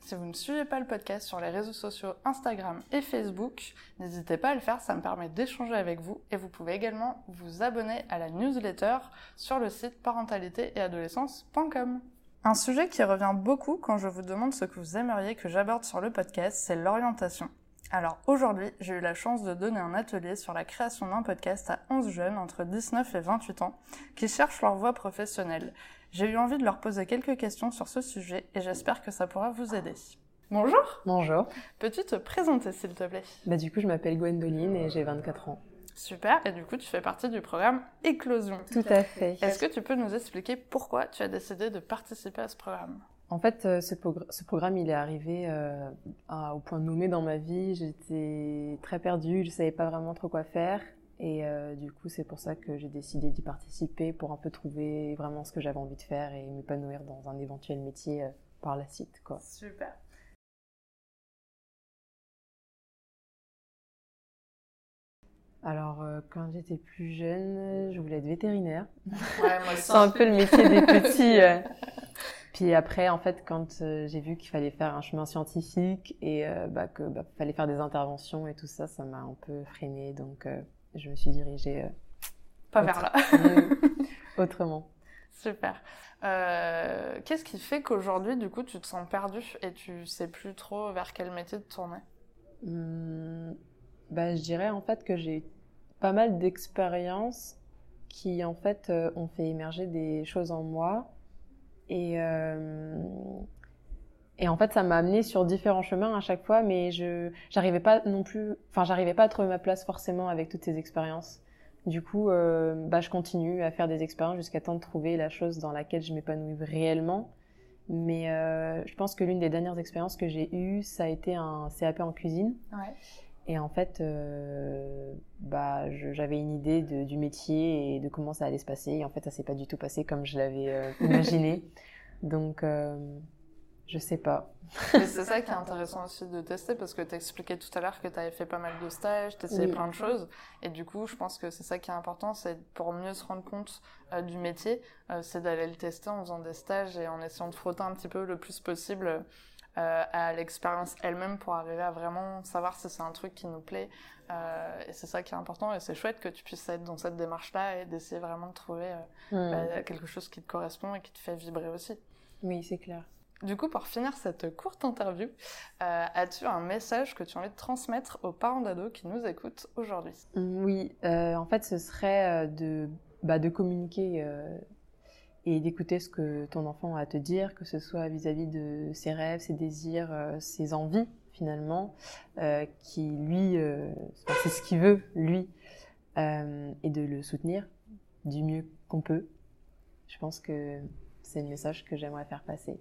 si vous ne suivez pas le podcast sur les réseaux sociaux Instagram et Facebook, n'hésitez pas à le faire, ça me permet d'échanger avec vous et vous pouvez également vous abonner à la newsletter sur le site parentalitéetadolescence.com. Un sujet qui revient beaucoup quand je vous demande ce que vous aimeriez que j'aborde sur le podcast, c'est l'orientation. Alors aujourd'hui, j'ai eu la chance de donner un atelier sur la création d'un podcast à 11 jeunes entre 19 et 28 ans qui cherchent leur voie professionnelle. J'ai eu envie de leur poser quelques questions sur ce sujet et j'espère que ça pourra vous aider. Bonjour Bonjour. Peux-tu te présenter s'il te plaît? Bah du coup, je m'appelle Gwendoline et j'ai 24 ans. Super, et du coup tu fais partie du programme Éclosion. Tout à fait. Est-ce que tu peux nous expliquer pourquoi tu as décidé de participer à ce programme? En fait, euh, ce, progr- ce programme, il est arrivé euh, à- au point nommé dans ma vie. J'étais très perdue, je savais pas vraiment trop quoi faire. Et euh, du coup, c'est pour ça que j'ai décidé d'y participer pour un peu trouver vraiment ce que j'avais envie de faire et m'épanouir dans un éventuel métier euh, par la suite, quoi. Super. Alors, euh, quand j'étais plus jeune, je voulais être vétérinaire. Ouais. C'est un peu le métier des petits. Puis après, en fait, quand euh, j'ai vu qu'il fallait faire un chemin scientifique et euh, bah, que bah, fallait faire des interventions et tout ça, ça m'a un peu freinée. Donc, euh, je me suis dirigée euh, Pas vers là. autrement. Super. Qu'est-ce qui fait qu'aujourd'hui, du coup, tu te sens perdu et tu sais plus trop vers quel métier te tourner? Hum, bah, je dirais en fait que j'ai eu pas mal d'expériences qui en fait ont fait émerger des choses en moi et euh, et en fait ça m'a amené sur différents chemins à chaque fois mais je j'arrivais pas non plus enfin j'arrivais pas à trouver ma place forcément avec toutes ces expériences. Du coup euh, bah je continue à faire des expériences jusqu'à temps de trouver la chose dans laquelle je m'épanouis réellement. Mais euh, je pense que l'une des dernières expériences que j'ai eues ça a été un CAP en cuisine. Et en fait, euh, bah, j'avais une idée de- du métier et de comment ça allait se passer. Et en fait, ça s'est pas du tout passé comme je l'avais euh, imaginé. Donc, euh, je sais pas. C'est ça qui est intéressant aussi de tester parce que tu expliquais tout à l'heure que tu avais fait pas mal de stages, tu essayé Oui. plein de choses. Et du coup, je pense que c'est ça qui est important, c'est pour mieux se rendre compte euh, du métier, euh, c'est d'aller le tester en faisant des stages et en essayant de frotter un petit peu le plus possible euh, à l'expérience elle-même pour arriver à vraiment savoir si c'est un truc qui nous plaît. Euh, et c'est ça qui est important et c'est chouette que tu puisses être dans cette démarche-là et d'essayer vraiment de trouver euh, Hmm. bah, quelque chose qui te correspond et qui te fait vibrer aussi. Oui, c'est clair. Du coup, pour finir cette courte interview, euh, as-tu un message que tu as envie de transmettre aux parents d'ados qui nous écoutent aujourd'hui? Oui, euh, en fait, ce serait de, bah, de communiquer euh, et d'écouter ce que ton enfant a à te dire, que ce soit vis-à-vis de ses rêves, ses désirs, euh, ses envies, finalement, euh, qui lui, euh, c'est ce qu'il veut, lui, euh, et de le soutenir du mieux qu'on peut. Je pense que c'est le message que j'aimerais faire passer.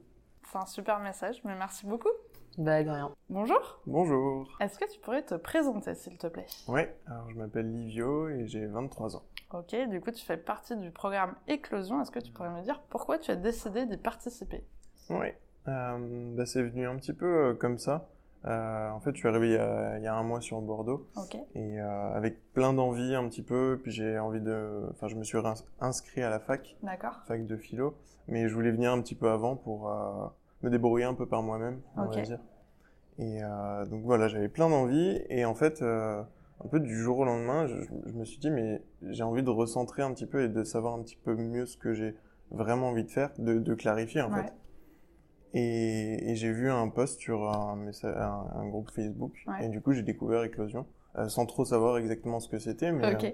C'est un super message, mais merci beaucoup. Bah, de rien. Bonjour, Bonjour. est-ce que tu pourrais te présenter s'il te plaît? Ouais, alors je m'appelle Livio et j'ai 23 ans. Ok, du coup tu fais partie du programme Éclosion, est-ce que tu pourrais me dire pourquoi tu as décidé d'y participer? Ouais, euh, bah, c'est venu un petit peu euh, comme ça. Euh, en fait, je suis arrivé il y, a, il y a un mois sur Bordeaux. Ok, et euh, avec plein d'envie un petit peu. Puis j'ai envie de, enfin, je me suis ins- inscrit à la fac, d'accord. fac de philo, mais je voulais venir un petit peu avant pour euh, me débrouiller un peu par moi-même, on va dire. Et donc voilà, j'avais plein d'envie. Et en fait, un peu du jour au lendemain, je, je me suis dit mais j'ai envie de recentrer un petit peu et de savoir un petit peu mieux ce que j'ai vraiment envie de faire, de, de clarifier en Ouais. fait. Et, et j'ai vu un post sur un, messa- un, un groupe Facebook Ouais. et du coup j'ai découvert Éclosion euh, sans trop savoir exactement ce que c'était, mais euh,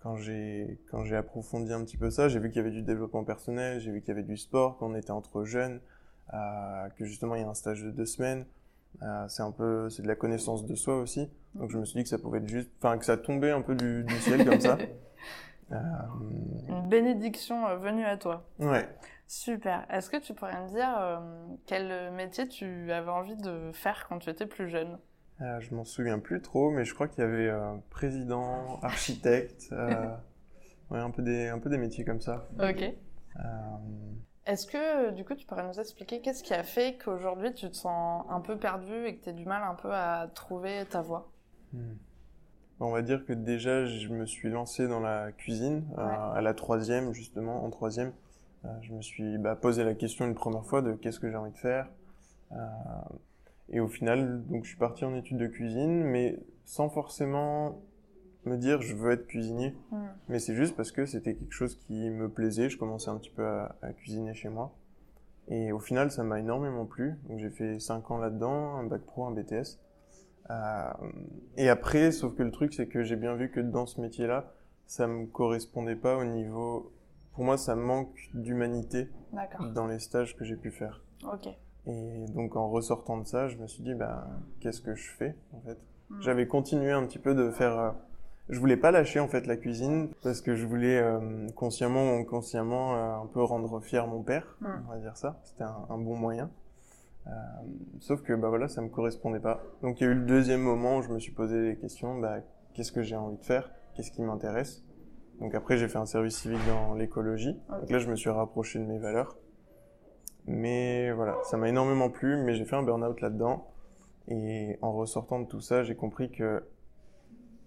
quand j'ai quand j'ai approfondi un petit peu ça, j'ai vu qu'il y avait du développement personnel, j'ai vu qu'il y avait du sport, qu'on était entre jeunes, euh, que justement il y a un stage de deux semaines. Euh, c'est un peu c'est de la connaissance de soi aussi. Donc je me suis dit que ça pouvait être juste, enfin que ça tombait un peu du, du ciel comme ça. Euh, une bénédiction euh, venue à toi. ouais. Super. Est-ce que tu pourrais me dire euh, quel métier tu avais envie de faire quand tu étais plus jeune? Je m'en souviens plus trop, mais je crois qu'il y avait président, architecte, Ouais, un peu des, un peu des métiers comme ça. Ok. Euh, Est-ce que, du coup, tu pourrais nous expliquer qu'est-ce qui a fait qu'aujourd'hui tu te sens un peu perdu et que tu as du mal un peu à trouver ta voie? Hmm. On va dire que déjà, je me suis lancé dans la cuisine, euh, à la troisième, justement, en troisième. Euh, je me suis bah, posé la question une première fois de qu'est-ce que j'ai envie de faire. Euh, et au final, donc, je suis parti en études de cuisine, mais sans forcément me dire je veux être cuisinier. Mais c'est juste parce que c'était quelque chose qui me plaisait. Je commençais un petit peu à, à cuisiner chez moi. Et au final, ça m'a énormément plu. Donc j'ai fait 5 ans là-dedans, un bac pro, un BTS. Euh, et après, sauf que le truc, c'est que j'ai bien vu que dans ce métier-là, ça me correspondait pas au niveau. Pour moi, ça manque d'humanité dans les stages que j'ai pu faire. Ok. Et donc en ressortant de ça, je me suis dit, bah, qu'est-ce que je fais en fait? Hmm. J'avais continué un petit peu de faire. Je voulais pas lâcher en fait la cuisine parce que je voulais euh, consciemment ou inconsciemment euh, un peu rendre fier mon père, Mm. on va dire ça. C'était un, un bon moyen. Euh, sauf que bah voilà, ça me correspondait pas. Donc il y a eu le deuxième moment où je me suis posé les questions. Bah, qu'est-ce que j'ai envie de faire? Qu'est-ce qui m'intéresse? Donc après j'ai fait un service civique dans l'écologie. Donc là je me suis rapproché de mes valeurs. Mais voilà, ça m'a énormément plu, mais j'ai fait un burn-out là-dedans. Et en ressortant de tout ça, j'ai compris que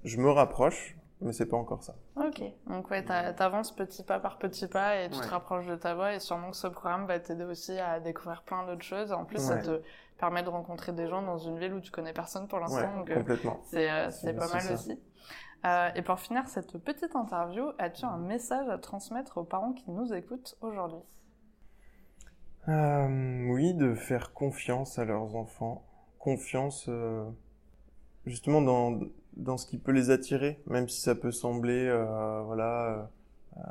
je me rapproche, mais c'est pas encore ça. Ok. Donc ouais, t'a- t'avances petit pas par petit pas et tu te rapproches de ta voie et sûrement que ce programme va t'aider aussi à découvrir plein d'autres choses. En plus, ça te permet de rencontrer des gens dans une ville où tu connais personne pour l'instant. Ouais, donc, euh, complètement. C'est euh, pas mal ça. aussi. Euh, et pour finir cette petite interview, as-tu un message à transmettre aux parents qui nous écoutent aujourd'hui? Euh, oui, de faire confiance à leurs enfants. Confiance, euh, justement, dans, dans ce qui peut les attirer, même si ça peut sembler, euh, voilà, euh,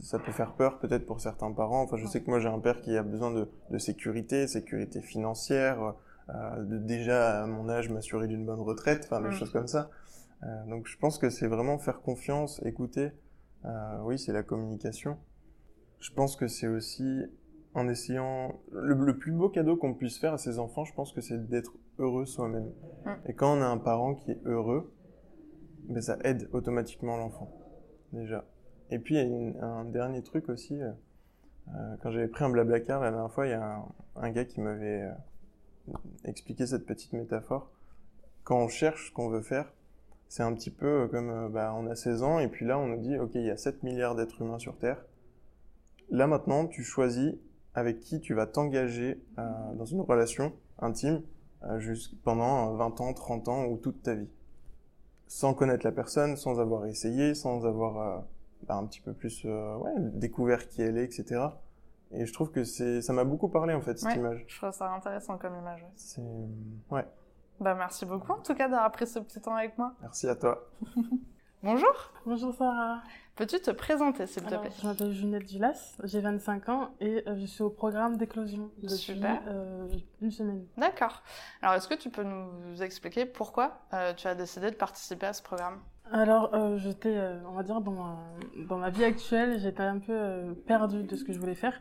ça peut faire peur peut-être pour certains parents. Enfin, je sais que moi j'ai un père qui a besoin de, de sécurité, sécurité financière, euh, de déjà à mon âge m'assurer d'une bonne retraite, enfin des Mm. choses comme ça. Euh, donc je pense que c'est vraiment faire confiance, écouter. Euh, oui, c'est la communication. Je pense que c'est aussi en essayant le, le plus beau cadeau qu'on puisse faire à ses enfants, je pense que c'est d'être heureux soi-même. Mm. Et quand on a un parent qui est heureux, ben ça aide automatiquement l'enfant déjà. Et puis il y a une- un dernier truc aussi. euh, euh, quand j'avais pris un blablacar la dernière fois, il y a un, un gars qui m'avait euh, expliqué cette petite métaphore. Quand on cherche ce qu'on veut faire, c'est un petit peu comme euh, bah, on a 16 ans et puis là on nous dit ok il y a 7 milliards d'êtres humains sur Terre. Là maintenant tu choisis avec qui tu vas t'engager euh, dans une relation intime euh, pendant euh, 20 ans, 30 ans ou toute ta vie. Sans connaître la personne, sans avoir essayé, sans avoir euh, bah, un petit peu plus euh, ouais, découvert qui elle est, etc. Et je trouve que c'est, ça m'a beaucoup parlé en fait cette Ouais. image. Je trouve ça intéressant comme image. ouais. C'est, ouais. Bah merci beaucoup en tout cas d'avoir pris ce petit temps avec moi. Merci à toi. Bonjour, Bonjour Sarah. peux-tu te présenter s'il te plaît? je m'appelle Junette Gilas, j'ai 25 ans et euh, je suis au programme d'éclosion depuis euh, une semaine. D'accord. Alors est-ce que tu peux nous expliquer pourquoi euh, tu as décidé de participer à ce programme? Alors euh, j'étais, on va dire, dans ma, dans ma vie actuelle, j'étais un peu perdue de ce que je voulais faire.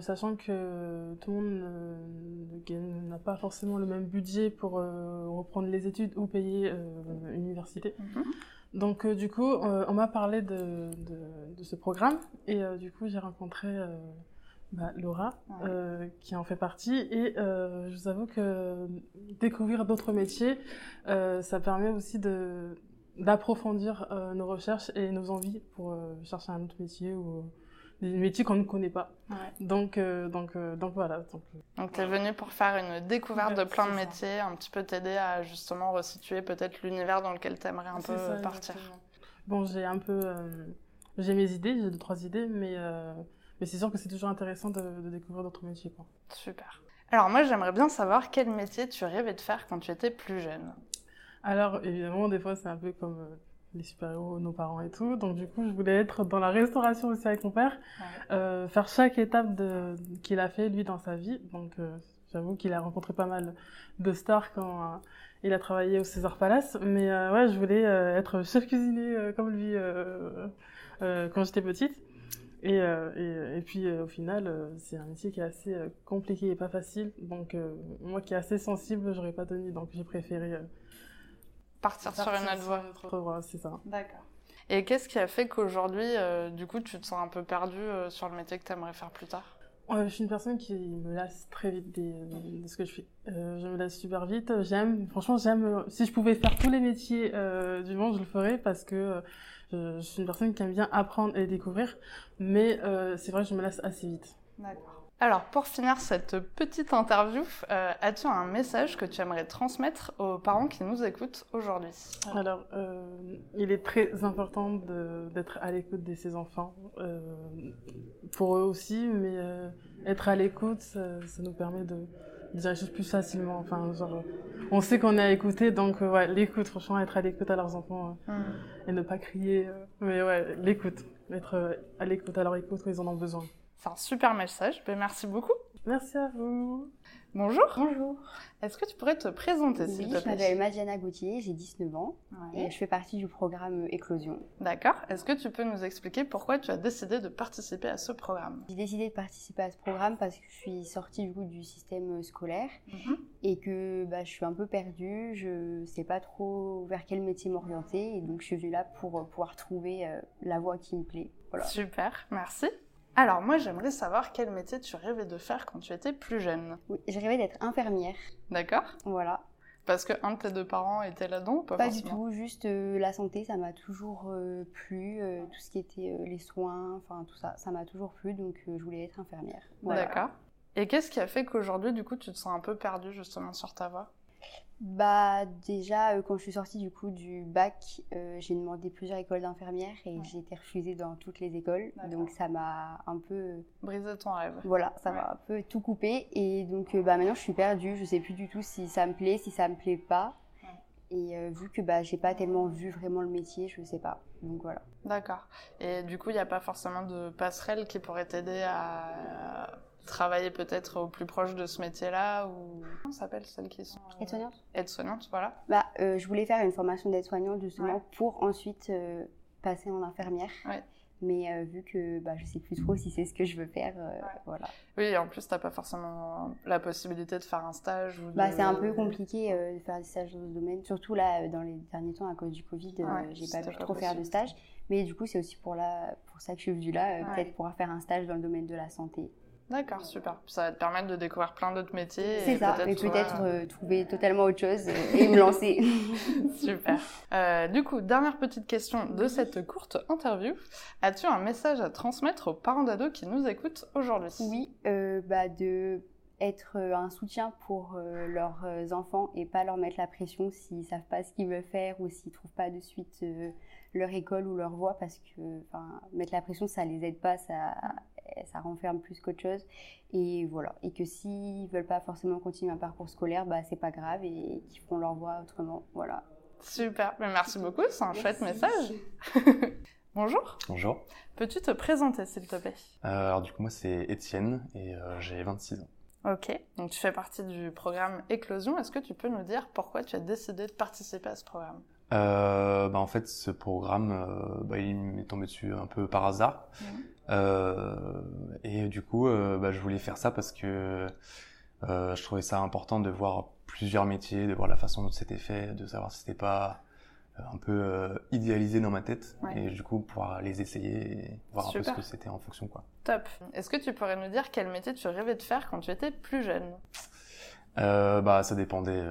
sachant que tout le monde n'a pas forcément le même budget pour reprendre les études ou payer l'université. Donc euh, du coup, euh, on m'a parlé de, de, de ce programme et euh, du coup j'ai rencontré euh, bah, Laura Ouais. euh, qui en fait partie et euh, je vous avoue que découvrir d'autres métiers, euh, ça permet aussi de d'approfondir euh, nos recherches et nos envies pour euh, chercher un autre métier ou des métiers qu'on ne connaît pas. Ouais. Donc euh, donc euh, donc voilà. Donc, euh, Donc tu es venu pour faire une découverte de plein de ça. métiers, un petit peu t'aider à justement resituer peut-être l'univers dans lequel tu aimerais un peu ça, partir. exactement. Bon, j'ai un peu euh, j'ai mes idées, j'ai deux trois idées, mais mais c'est sûr que c'est toujours intéressant de, de découvrir d'autres métiers. Quoi. Super. Alors moi j'aimerais bien savoir quel métier tu rêvais de faire quand tu étais plus jeune. Alors, évidemment, des fois, c'est un peu comme les super-héros, nos parents et tout. Donc, du coup, je voulais être dans la restauration aussi avec mon père, euh, faire chaque étape de, qu'il a fait, lui, dans sa vie. Donc, euh, j'avoue qu'il a rencontré pas mal de stars quand euh, il a travaillé au César Palace. Mais ouais, je voulais être chef cuisinier comme lui quand j'étais petite. Et, et, et puis, au final, c'est un métier qui est assez compliqué et pas facile. Donc, moi qui est assez sensible, j'aurais pas tenu. Donc, j'ai préféré... euh, Partir sur une autre voie. voie, c'est ça. D'accord. Et qu'est-ce qui a fait qu'aujourd'hui, euh, du coup, tu te sens un peu perdu euh, sur le métier que tu aimerais faire plus tard? Je suis une personne qui me lasse très vite des, de ce que je fais. Euh, je me lasse super vite. J'aime, franchement, j'aime. Si je pouvais faire tous les métiers du monde, je le ferais parce que je, suis une personne qui aime bien apprendre et découvrir. Mais c'est vrai que je me lasse assez vite. D'accord. Alors, pour finir cette petite interview, euh, as-tu un message que tu aimerais transmettre aux parents qui nous écoutent aujourd'hui? Alors, euh, il est très important d'être à l'écoute de ses enfants, euh, pour eux aussi, mais être à l'écoute, ça, nous permet de dire les choses plus facilement. Enfin, genre, on sait qu'on est à écouter, donc ouais, l'écoute, franchement, être à l'écoute à leurs enfants mmh. et ne pas crier. mais ouais, l'écoute, être à l'écoute à leur écoute quand ils en ont besoin. C'est un super message. Ben, merci beaucoup. Merci à vous. Bonjour. Bonjour. Est-ce que tu pourrais te présenter, s'il te plaît? Je m'appelle Madiana Gauthier, j'ai 19 ans et je fais partie du programme Éclosion. D'accord. Est-ce que tu peux nous expliquer pourquoi tu as décidé de participer à ce programme? J'ai décidé de participer à ce programme parce que je suis sortie du, coup, du système scolaire mhm. et que bah, je suis un peu perdue, je ne sais pas trop vers quel métier m'orienter et donc je suis venue là pour euh, pouvoir trouver euh, la voie qui me plaît. Voilà. Super, merci. Alors moi j'aimerais savoir quel métier tu rêvais de faire quand tu étais plus jeune. Oui, je rêvais d'être infirmière. D'accord. Voilà. Parce que un de tes deux parents était là-dedans ou pas Pas du tout, juste euh, la santé, ça m'a toujours euh, plu, euh, tout ce qui était les soins, enfin tout ça, ça m'a toujours plu, donc je voulais être infirmière. D'accord. Et qu'est-ce qui a fait qu'aujourd'hui, du coup, tu te sens un peu perdue justement sur ta voie? Bah déjà euh, quand je suis sortie du coup du bac, euh, j'ai demandé plusieurs écoles d'infirmières et j'ai été refusée dans toutes les écoles. Donc ça m'a un peu brisé ton rêve. Voilà, ça m'a un peu tout coupé et donc euh, bah maintenant je suis perdue, je sais plus du tout si ça me plaît, si ça me plaît pas. Et vu que bah j'ai pas tellement vu vraiment le métier, je sais pas. Donc voilà. D'accord. Et du coup, il n'y a pas forcément de passerelle qui pourrait t'aider à travailler peut-être au plus proche de ce métier-là ou comment s'appelle celles qui sont euh... aide-soignantes aide-soignantes voilà. Bah euh, je voulais faire une formation d'aide-soignante justement pour ensuite euh, passer en infirmière. Ouais. mais euh, vu que bah je sais plus trop si c'est ce que je veux faire voilà. Oui en plus t'as pas forcément la possibilité de faire un stage ou bah c'est un peu compliqué de faire des stages dans ce domaine. Surtout là dans les derniers temps à cause du covid j'ai pas pu trop faire de stages mais du coup c'est aussi pour là pour ça que je suis venue là peut-être pouvoir faire un stage dans le domaine de la santé D'accord, super. Ça va te permettre de découvrir plein d'autres métiers. C'est ça, et peut-être euh, trouver totalement autre chose et me lancer. super. Euh, du coup, dernière petite question de cette courte interview. As-tu un message à transmettre aux parents d'ados qui nous écoutent aujourd'hui? Oui, euh, bah de être un soutien pour leurs enfants et pas leur mettre la pression s'ils savent pas ce qu'ils veulent faire ou s'ils trouvent pas de suite leur école ou leur voie parce que mettre la pression ça les aide pas ça ça renferme plus qu'autre chose. Et voilà. Et que s'ils veulent pas forcément continuer un parcours scolaire, bah, c'est pas grave et qu'ils feront leur voie autrement. Voilà. Super. Merci beaucoup. C'est un chouette message. Bonjour. Bonjour. Peux-tu te présenter, s'il te plaît? Euh, Alors, du coup, moi, c'est Étienne et euh, j'ai 26 ans. Ok, donc tu fais partie du programme Éclosion. Est-ce que tu peux nous dire pourquoi tu as décidé de participer à ce programme? Euh, bah, En fait, ce programme, euh, bah, il m'est tombé dessus un peu par hasard. Mhm. Euh, et du coup, euh, bah, je voulais faire ça parce que euh, je trouvais ça important de voir plusieurs métiers, de voir la façon dont c'était fait, de savoir si c'était pas un peu idéalisé dans ma tête et du coup pouvoir les essayer et voir un peu ce que c'était en fonction quoi. Top. Est-ce que tu pourrais nous dire quel métier tu rêvais de faire quand tu étais plus jeune? Euh, Bah ça dépendait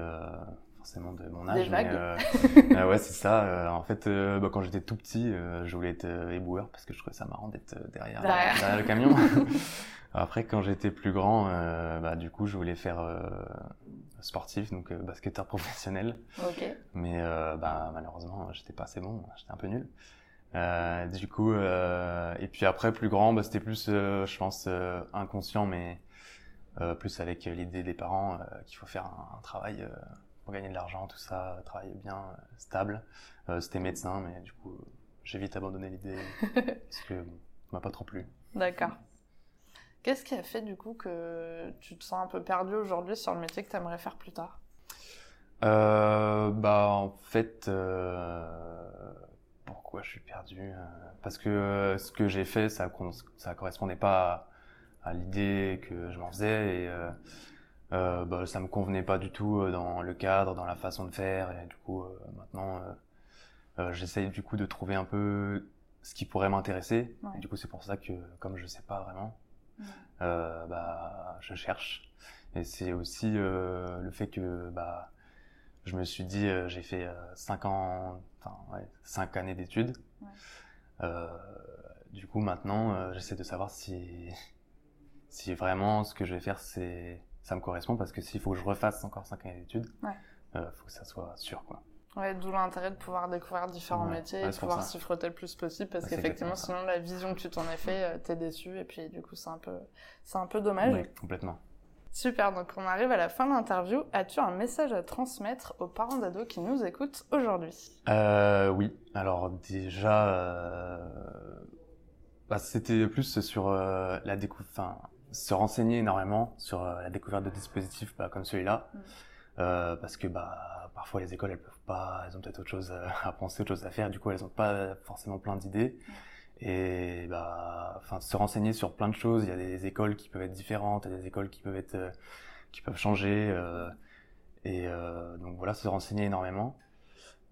forcément de mon âge. mais, euh, euh, ouais, c'est ça. Euh, en fait, bah, quand j'étais tout petit, je voulais être éboueur parce que je trouvais ça marrant d'être derrière, derrière. le camion. Après, quand j'étais plus grand, bah, du coup, je voulais faire sportif, donc basketteur professionnel. Okay. Mais bah, malheureusement, j'étais pas assez bon, j'étais un peu nul. du coup, et puis après, plus grand, bah, c'était plus, je pense, inconscient, mais plus avec l'idée des parents qu'il faut faire un, un travail pour gagner de l'argent, tout ça, travailler bien, euh, stable. Euh, c'était médecin, mais du coup, j'ai vite abandonné l'idée parce que bon, ça m'a pas trop plu. D'accord. Qu'est-ce qui a fait du coup que tu te sens un peu perdu aujourd'hui sur le métier que tu aimerais faire plus tard? Euh, Bah en fait, euh, pourquoi je suis perdu euh, Parce que ce que j'ai fait, ça ça correspondait pas à, à l'idée que je m'en faisais et euh, bah, ça me convenait pas du tout euh, dans le cadre, dans la façon de faire. Et du coup, euh, maintenant, euh, j'essaye du coup de trouver un peu ce qui pourrait m'intéresser. Ouais. Du coup, c'est pour ça que comme je sais pas vraiment, Ouais. euh, bah, je cherche. Et c'est aussi euh, le fait que bah, je me suis dit, euh, j'ai fait euh, cinq ans, enfin ouais, cinq années d'études. Ouais. Euh, du coup, maintenant, euh, j'essaie de savoir si si vraiment ce que je vais faire, c'est ça me correspond parce que s'il faut que je refasse encore cinq années d'études, Ouais. euh, faut que ça soit sûr quoi. Ouais, d'où l'intérêt de pouvoir découvrir différents Ouais, métiers et de pouvoir s'y frotter le plus possible parce qu'effectivement, sinon, la vision que tu t'en as fait, euh, t'es déçu et puis du coup, c'est un peu, c'est un peu dommage. Ouais, complètement. Super, donc on arrive à la fin de l'interview. As-tu un message à transmettre aux parents d'ados qui nous écoutent aujourd'hui? Euh, oui. Alors déjà, euh, bah, c'était plus sur euh, la découverte, enfin, se renseigner énormément sur euh, la découverte de dispositifs bah, comme celui-là, Mm. Euh, parce que bah parfois les écoles elles peuvent pas, elles ont peut-être autre chose à, à penser, autre chose à faire, du coup elles ont pas forcément plein d'idées. Et bah, enfin, se renseigner sur plein de choses. Il y a des écoles qui peuvent être différentes, il y a des écoles qui peuvent être, euh, qui peuvent changer. euh, et euh, donc voilà, se renseigner énormément.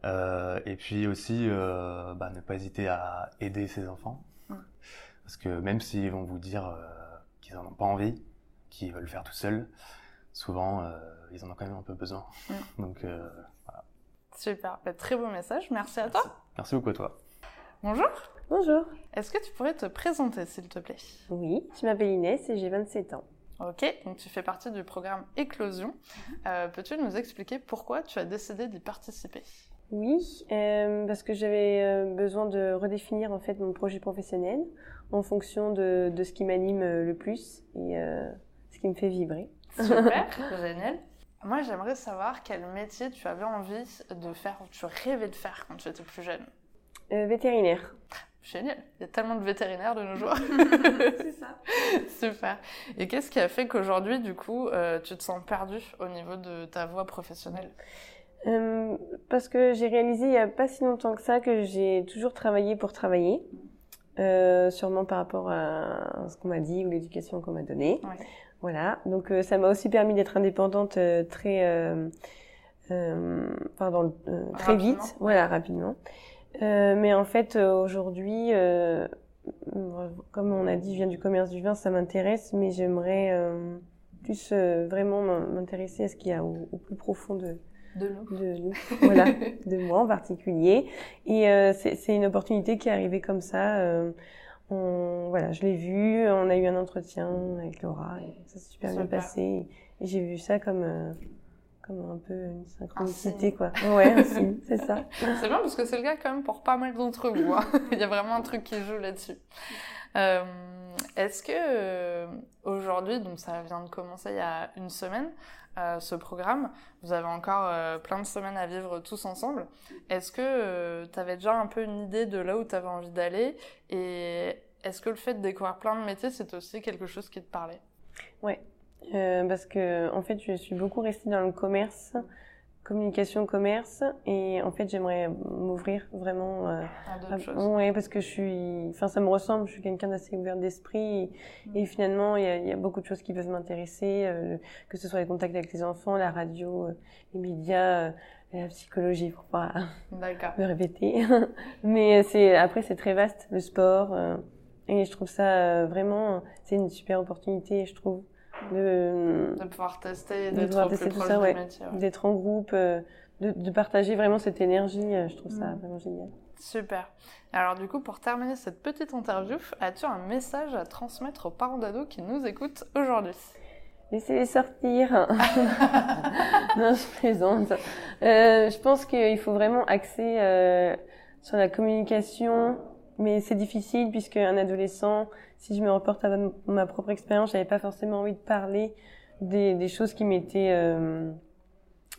Euh, et puis aussi, euh, bah, ne pas hésiter à aider ses enfants. Mm. Parce que même s'ils vont vous dire euh, qu'ils en ont pas envie, qu'ils veulent le faire tout seuls, souvent euh, ils en ont quand même un peu besoin. Mm. Donc euh, Super, bah, très beau message. Merci à toi. merci beaucoup à toi. Bonjour. Bonjour. Est-ce que tu pourrais te présenter, s'il te plaît? Oui, je m'appelle Inès et j'ai 27 ans. Ok, donc tu fais partie du programme Éclosion. Euh, Peux-tu nous expliquer pourquoi tu as décidé d'y participer? Oui, euh, parce que j'avais besoin de redéfinir en fait mon projet professionnel en fonction de, de ce qui m'anime euh, le plus et euh, ce qui me fait vibrer. Super, génial. Moi, j'aimerais savoir quel métier tu avais envie de faire ou tu rêvais de faire quand tu étais plus jeune. Euh, vétérinaire. Génial, il y a tellement de vétérinaires de nos jours. C'est ça. Super. Et qu'est-ce qui a fait qu'aujourd'hui, du coup, euh, tu te sens perdu au niveau de ta voie professionnelle? Euh, parce que j'ai réalisé il n'y a pas si longtemps que ça que j'ai toujours travaillé pour travailler, euh, sûrement par rapport à ce qu'on m'a dit ou l'éducation qu'on m'a donnée. Ouais. Voilà, donc euh, ça m'a aussi permis d'être indépendante euh, très, pardon, euh, très Rapidement. vite, voilà, rapidement. Mais en fait, aujourd'hui, comme on a dit, je viens du commerce du vin, ça m'intéresse, mais j'aimerais plus vraiment m'in- m'intéresser à ce qu'il y a au, au plus profond de, De nous. de nous, voilà, de moi en particulier. Et euh, c'est une opportunité qui est arrivée comme ça. euh, on, voilà, je l'ai vu, on a eu un entretien avec Laura, et ça s'est super, bien passé. Et j'ai vu ça comme, euh, comme un peu une synchronicité, quoi. Ouais, c'est ça. C'est bien parce que c'est le cas quand même pour pas mal d'entre vous. hein. Il y a vraiment un truc qui joue là-dessus. Euh, Est-ce que euh, aujourd'hui, donc ça vient de commencer il y a une semaine, ce programme, vous avez encore euh, plein de semaines à vivre tous ensemble. Est-ce que tu avais déjà un peu une idée de là où tu avais envie d'aller? Et est-ce que le fait de découvrir plein de métiers, c'est aussi quelque chose qui te parlait? Euh, parce que en fait, je suis beaucoup restée dans le commerce, communication commerce, et en fait, j'aimerais m'ouvrir vraiment. euh, à d'autres choses ouais, parce que je suis, enfin, ça me ressemble. Je suis quelqu'un d'assez ouvert d'esprit et, et finalement, il y, a, il y a beaucoup de choses qui peuvent m'intéresser, euh, que ce soit les contacts avec les enfants, la radio, euh, les médias, euh, la psychologie, pour pas me répéter. Mais c'est après, c'est très vaste, le sport, et je trouve ça vraiment, c'est une super opportunité, je trouve, de De pouvoir tester d'être plus tester tout proche ça, du ouais. métier. ouais. d'être en groupe, euh, de, de partager vraiment cette énergie. euh, Je trouve ça Mm. vraiment génial. Super. Alors du coup, pour terminer cette petite interview, as-tu un message à transmettre aux parents d'ados qui nous écoutent aujourd'hui? Laissez-les sortir. non, je plaisante. Euh, je pense qu'il faut vraiment axer euh, sur la communication, mais c'est difficile puisque un adolescent, si je me reporte à ma- propre expérience, j'avais pas forcément envie de parler des, des choses qui m'étaient euh,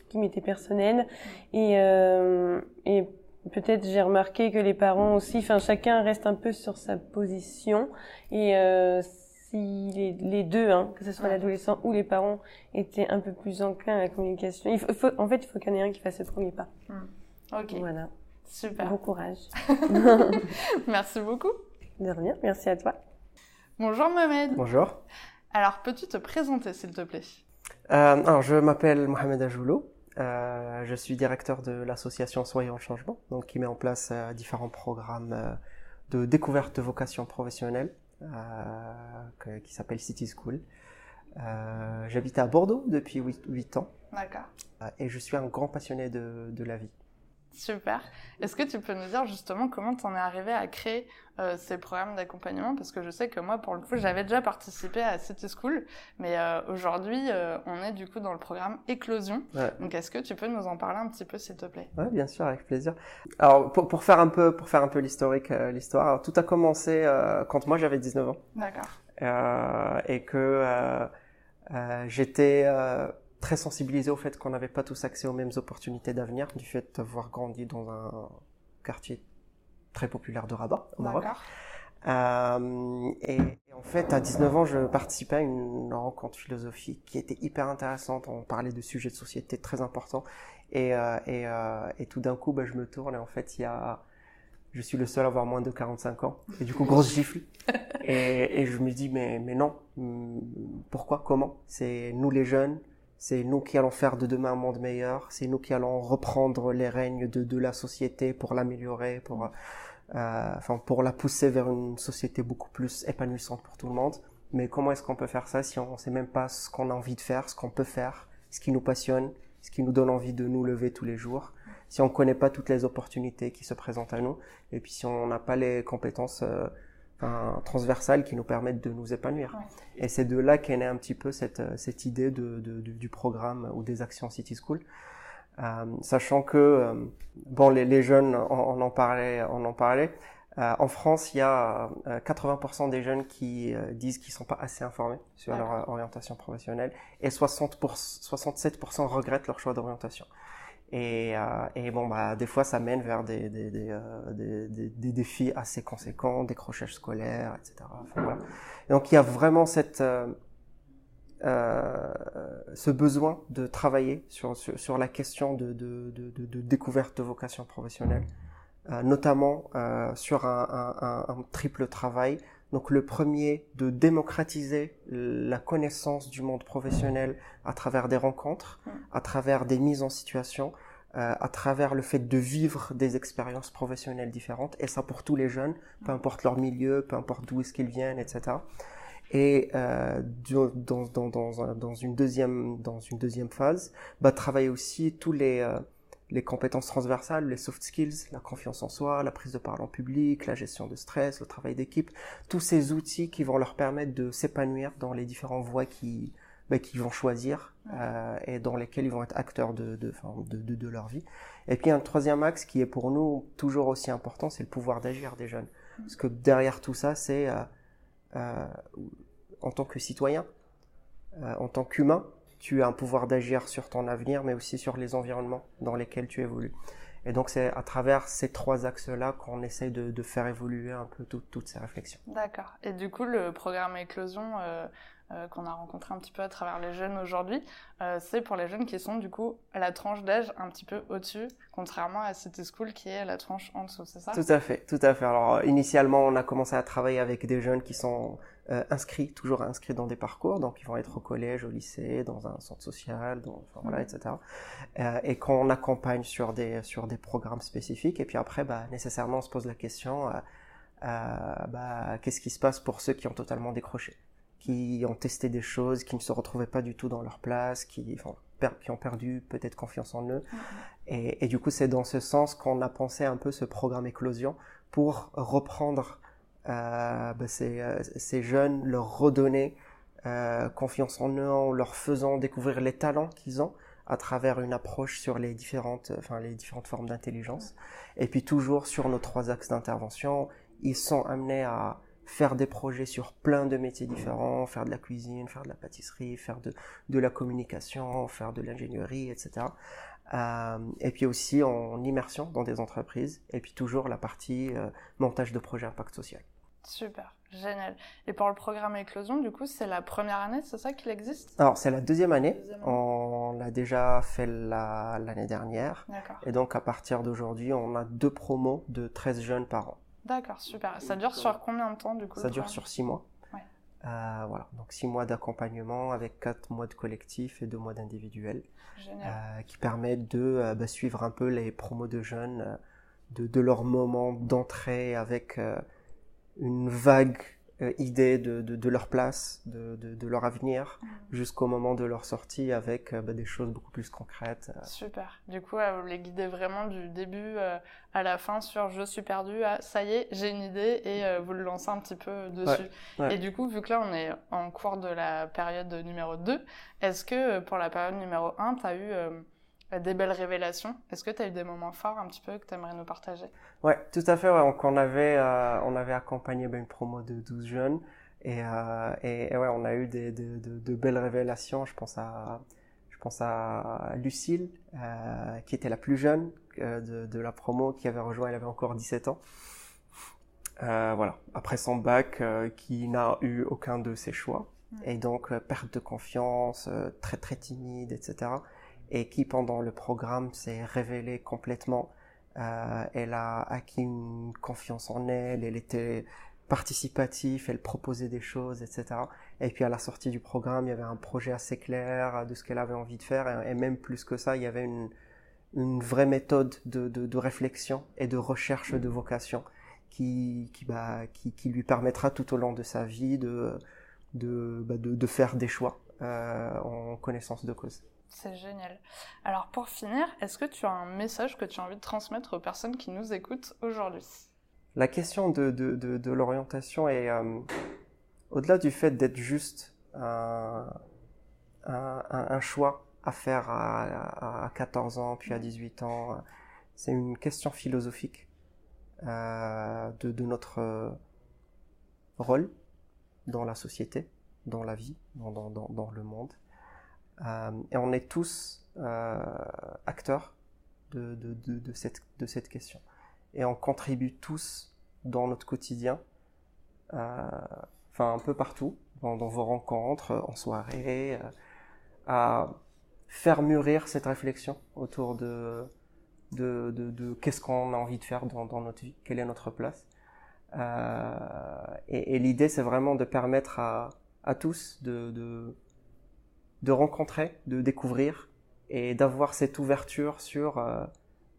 qui m'étaient personnelles et euh, et peut-être j'ai remarqué que les parents aussi, enfin chacun reste un peu sur sa position et euh, si les, les deux, hein, que ce soit Ouais. l'adolescent ou les parents, étaient un peu plus enclins à la communication, il faut, il faut- en fait, il faut qu'il y en ait un qui fasse le premier pas. Ok, Voilà. Super. Bon courage. Merci beaucoup. De rien. Merci à toi. Bonjour Mohamed. Bonjour. Alors, peux-tu te présenter s'il te plaît? Euh, alors, je m'appelle Mohamed Ajoulou Euh, je suis directeur de l'association Soyons Changement, donc qui met en place euh, différents programmes euh, de découverte de vocation professionnelle euh, qui s'appelle City School. Euh, J'habite à Bordeaux depuis 8, 8 ans. D'accord. et je suis un grand passionné de, de la vie. Super. Est-ce que tu peux nous dire justement comment tu en es arrivé à créer euh, ces programmes d'accompagnement? Parce que je sais que moi, pour le coup, j'avais déjà participé à City School, mais euh, aujourd'hui, euh, on est du coup dans le programme Éclosion. Ouais. Donc, est-ce que tu peux nous en parler un petit peu, s'il te plaît? Ouais, bien sûr, avec plaisir. Alors, pour, pour faire un peu, pour faire un peu l'historique, euh, l'histoire, tout a commencé euh, quand moi j'avais 19 ans D'accord. euh, et que j'étais euh, très sensibilisé au fait qu'on n'avait pas tous accès aux mêmes opportunités d'avenir du fait d'avoir grandi dans un quartier très populaire de Rabat, au Maroc. Euh, et, et en fait, à 19 ans, je participais à une rencontre philosophique qui était hyper intéressante. On parlait de sujets de société très importants. Et, euh, et, euh, et tout d'un coup, bah, je me tourne et en fait, il y a, je suis le seul à avoir moins de 45 ans. Et du coup, grosse gifle. Et, et je me dis, mais, mais non, hum, pourquoi, comment? C'est nous les jeunes, c'est nous qui allons faire de demain un monde meilleur, c'est nous qui allons reprendre les règnes de, de la société pour l'améliorer, pour, euh, enfin, pour la pousser vers une société beaucoup plus épanouissante pour tout le monde. Mais comment est-ce qu'on peut faire ça si on ne sait même pas ce qu'on a envie de faire, ce qu'on peut faire, ce qui nous passionne, ce qui nous donne envie de nous lever tous les jours si on ne connaît pas toutes les opportunités qui se présentent à nous, et puis si on n'a pas les compétences euh, enfin, transversales qui nous permettent de nous épanouir. Ouais. Et c'est de là qu'est née un petit peu cette, euh, cette idée de, de- du- du programme ou des actions City School. Euh, sachant que euh, bon les, les jeunes on, on en parlait on en parlait Euh, en France il y a euh, 80% des jeunes qui disent qu'ils sont pas assez informés sur leur orientation professionnelle et 60 67% regrettent leur choix d'orientation et, euh, et bon bah des fois ça mène vers des euh, défis assez conséquents décrochage scolaire etc donc il y a vraiment euh, ce besoin de travailler sur, la question de, découverte de vocation professionnelle, notamment sur un triple travail. Donc le premier, de démocratiser la connaissance du monde professionnel à travers des rencontres, à travers des mises en situation, euh, à travers le fait de vivre des expériences professionnelles différentes, et ça pour tous les jeunes, peu importe leur milieu, peu importe d'où est-ce qu'ils viennent, etc et euh, dans, dans, dans, dans une deuxième dans une deuxième phase bah, travailler aussi tous les euh, les compétences transversales les soft skills la confiance en soi la prise de parole en public la gestion de stress le travail d'équipe tous ces outils qui vont leur permettre de s'épanouir dans les différentes voies qui bah, qu'ils vont choisir euh, et dans lesquelles ils vont être acteurs de de, enfin, de, de de leur vie. Et puis un troisième axe qui est pour nous toujours aussi important c'est le pouvoir d'agir des jeunes. Parce que derrière tout ça c'est euh, euh, en tant que citoyen, en tant qu'humain, tu as un pouvoir d'agir sur ton avenir, mais aussi sur les environnements dans lesquels tu évolues. Et donc c'est à travers ces trois axes-là qu'on essaye de, faire évoluer un peu tout- toutes ces réflexions. D'accord. Et du coup, le programme Éclosion euh, qu'on a rencontré un petit peu à travers les jeunes aujourd'hui, euh, c'est pour les jeunes qui sont du coup à la tranche d'âge un petit peu au-dessus, contrairement à City School qui est à la tranche en dessous, c'est ça? Tout à fait, tout à fait. Alors euh, initialement, on a commencé à travailler avec des jeunes qui sont euh, inscrits, toujours inscrits dans des parcours, donc ils vont être au collège, au lycée, dans un centre social, dans, enfin, voilà, etc. Euh, et qu'on accompagne sur des sur des programmes spécifiques. Et puis après, bah, nécessairement, on se pose la question, euh, euh, bah, qu'est-ce qui se passe pour ceux qui ont totalement décroché, qui ont testé des choses, qui ne se retrouvaient pas du tout dans leur place, qui, enfin, per- qui ont perdu peut-être confiance en eux. Et, et du coup, c'est dans ce sens qu'on a pensé un peu ce programme éclosion pour reprendre euh, bah, ces, euh, ces jeunes, leur redonner euh, confiance en eux, en leur faisant découvrir les talents qu'ils ont à travers une approche sur les différentes, enfin les différentes formes d'intelligence. Et puis toujours sur nos trois axes d'intervention, ils sont amenés à faire des projets sur plein de métiers différents, faire de la cuisine, faire de la pâtisserie, faire de, de la communication, faire de l'ingénierie, etc. Euh, et puis aussi en immersion dans des entreprises, et puis toujours la partie euh, montage de projets impact social. Super, génial. Et pour le programme Éclosion, du coup, c'est la première année, c'est ça qu'il existe? Alors c'est la deuxième année, Deuxième année. on l'a déjà fait la- l'année dernière, D'accord. et donc à partir d'aujourd'hui, on a deux promos de 13 jeunes par an. D'accord, super. Ça dure sur combien de temps, du coup Ça dure sur six mois. Ouais. Euh, voilà, donc six mois d'accompagnement avec quatre mois de collectif et deux mois d'individuel, euh, qui permettent de euh, bah, suivre un peu les promos de jeunes, de, de, leur moment d'entrée avec une vague euh, idée de, de, leur place, de, de leur avenir, mm. jusqu'au moment de leur sortie avec euh, bah, des choses beaucoup plus concrètes. Euh. Super. Du coup, vous les guidez vraiment du début à la fin sur je suis perdu à ça y est, j'ai une idée et vous le lancez un petit peu dessus. Et du coup, vu que là on est en cours de la période numéro 2, est-ce que pour la période numéro 1, tu as eu des belles révélations. Est-ce que tu as eu des moments forts un petit peu que tu aimerais nous partager? Ouais, tout à fait. Ouais. Donc, on, avait, euh, on avait accompagné ben, une promo de 12 jeunes et, euh, et, ouais, on a eu des, de, de, de, belles révélations. Je pense à, je pense à Lucille, euh, qui était la plus jeune de, de, la promo, qui avait rejoint, elle avait encore 17 ans. Voilà, après son bac, qui n'a eu aucun de ses choix. Et donc, perte de confiance, très très timide, etc et qui pendant le programme s'est révélée complètement. Euh, elle a acquis une confiance en elle, elle était participative, elle proposait des choses, etc. Et puis à la sortie du programme, il y avait un projet assez clair de ce qu'elle avait envie de faire, et, même plus que ça, il y avait une, vraie méthode de, réflexion et de recherche de vocation bah, qui, lui permettra tout au long de sa vie de, bah, faire des choix euh, en connaissance de cause. C'est génial. Alors pour finir, est-ce que tu as un message que tu as envie de transmettre aux personnes qui nous écoutent aujourd'hui? La question de, de, de, l'orientation est, euh, au-delà du fait d'être juste un, un, un, choix à faire à, à, 14 ans, puis à 18 ans, c'est une question philosophique euh, de, notre euh, rôle dans la société, dans la vie, dans, dans, dans le monde. Euh, et on est tous euh, acteurs de, cette, question. Et on contribue tous dans notre quotidien, euh, enfin un peu partout, dans, vos rencontres, en soirée, à faire mûrir cette réflexion autour de, qu'est-ce qu'on a envie de faire dans, notre vie, quelle est notre place. Et, l'idée, c'est vraiment de permettre à, tous de, de rencontrer, de découvrir et d'avoir cette ouverture sur euh,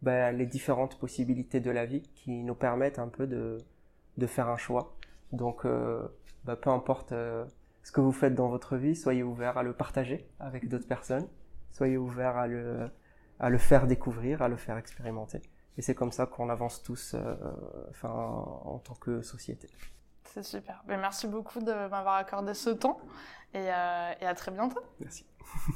bah, les différentes possibilités de la vie qui nous permettent un peu de, de faire un choix. Donc, euh, bah, peu importe euh, ce que vous faites dans votre vie, soyez ouvert à le partager avec d'autres personnes, soyez ouvert à le, à le faire découvrir, à le faire expérimenter. Et c'est comme ça qu'on avance tous enfin, en tant que société. C'est super. Mais merci beaucoup de m'avoir accordé ce temps et, euh, et à très bientôt. Merci.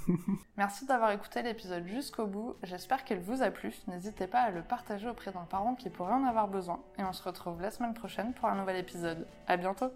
Merci d'avoir écouté l'épisode jusqu'au bout. J'espère qu'il vous a plu. N'hésitez pas à le partager auprès d'un parent qui pourrait en avoir besoin. Et on se retrouve la semaine prochaine pour un nouvel épisode. À bientôt!